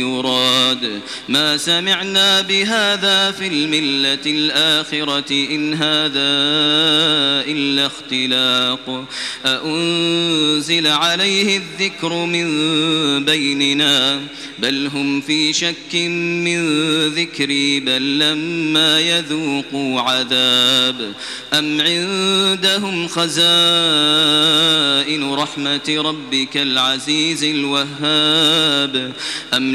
يراد. ما سمعنا بهذا في الملة الآخرة إن هذا إلا اختلاق. أأنزل عليه الذكر من بيننا؟ بل هم في شك من ذكري بل لما يذوقوا عذاب. أم عندهم خزائن رحمة ربك العزيز الوهاب؟ أم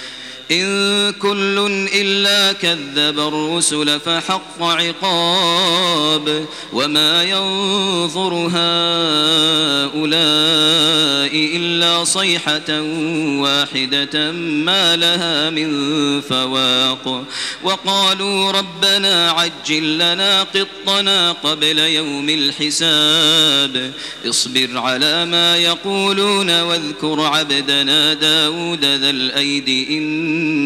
إن كل إلا كذب الرسل فحق عقاب وما ينظر هؤلاء إلا صيحة واحدة ما لها من فواق وقالوا ربنا عجل لنا قطنا قبل يوم الحساب اصبر على ما يقولون واذكر عبدنا داود ذا الأيد إن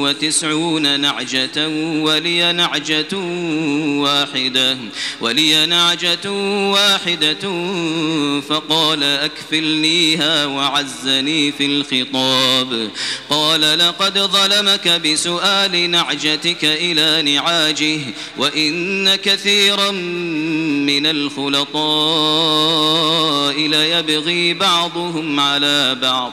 وتسعون نعجة ولي نعجة واحدة ولي نعجة واحدة فقال أكفلنيها وعزني في الخطاب. قال لقد ظلمك بسؤال نعجتك إلى نعاجه وإن كثيرا من الخلطاء ليبغي بعضهم على بعض.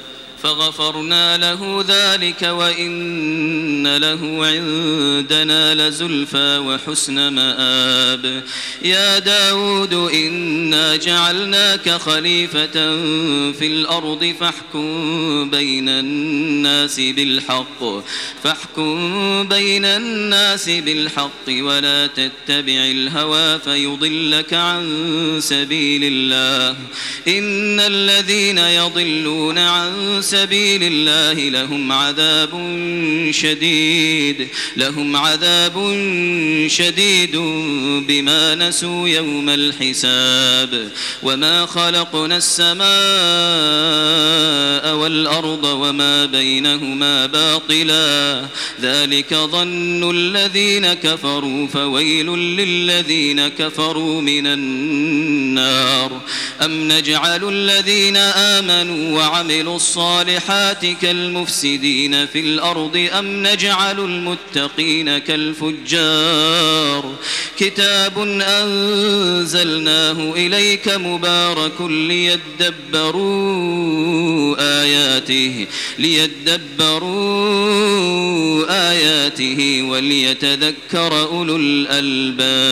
فغفرنا له ذلك وإن له عندنا لزلفى وحسن مآب. يا داود إنا جعلناك خليفة في الأرض فاحكم بين الناس بالحق فاحكم بين الناس بالحق ولا تتبع الهوى فيضلك عن سبيل الله. إن الذين يضلون عن سبيل الله لهم عذاب شديد لهم عذاب شديد بما نسوا يوم الحساب. وما خلقنا السماء والأرض وما بينهما باطلا. ذلك ظن الذين كفروا فويل للذين كفروا من النار. أم نجعل الذين آمنوا وعملوا الصالحات كالمفسدين في الأرض أم نجعل المتقين كالفجار كتاب أنزلناه إليك مبارك ليدبروا آياته ليدبروا آياته وليتذكر أولو الألباب.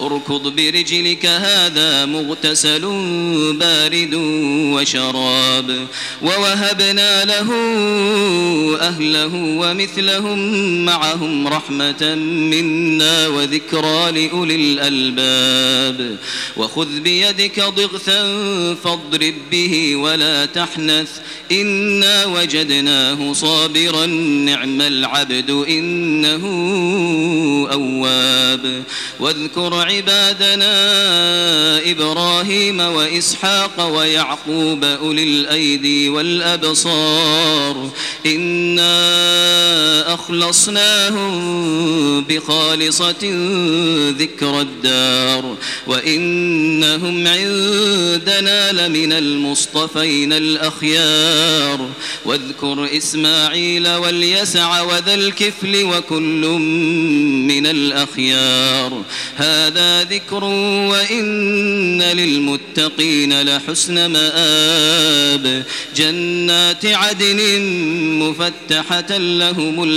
اركض برجلك هذا مغتسل بارد وشراب. ووهبنا له أهله ومثلهم معهم رحمة منا وذكرى لأولي الألباب. وخذ بيدك ضغثا فاضرب به ولا تحنث. إنا وجدناه صابرا نعم العبد إنه أواب. واذكر عبادنا إبراهيم وإسحاق ويعقوب أولي الأيدي والأبصار إنا أخلصناهم بخالصة ذكر الدار وإنهم عندنا لمن المصطفين الأخيار واذكر إسماعيل واليسع وذا الكفل وكل من الأخيار هذا ذكر وإن للمتقين لحسن مآب جنات عدن مفتحة لهم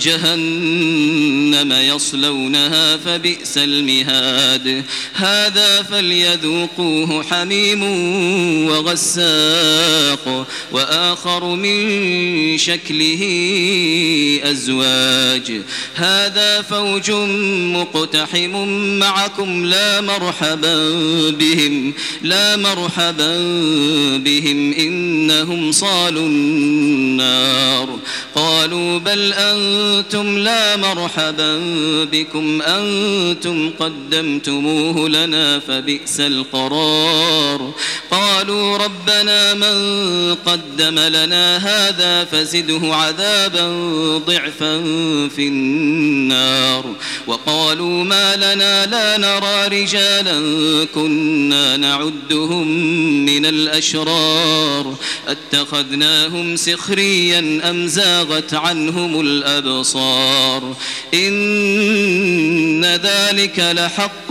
جهنم يصلونها فبئس المهاد. هذا فليذوقوه حميم وغساق وآخر من شكله أزواج. هذا فوج مقتحم معكم لا مرحبا بهم لا مرحبا بهم إنهم صالوا النار. قالوا بل أنتم لا مرحبا بكم. أنتم قدمتموه لنا فبئس القرار. قال قالوا ربنا من قدم لنا هذا فزده عذابا ضعفا في النار. وقالوا ما لنا لا نرى رجالا كنا نعدهم من الأشرار. أتخذناهم سخريا أم زاغت عنهم الأبصار؟ إن ذلك لحق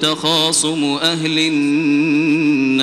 تخاصم أهل النار.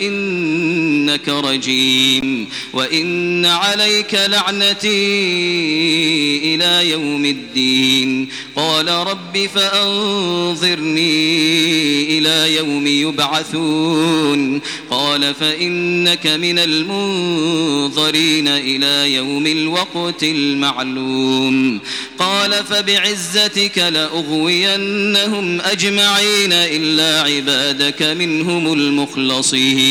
فإنك رجيم وإن عليك لعنتي إلى يوم الدين قال رب فأنظرني إلى يوم يبعثون قال فإنك من المنظرين إلى يوم الوقت المعلوم قال فبعزتك لأغوينهم أجمعين إلا عبادك منهم المخلصين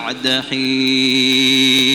بعد حين.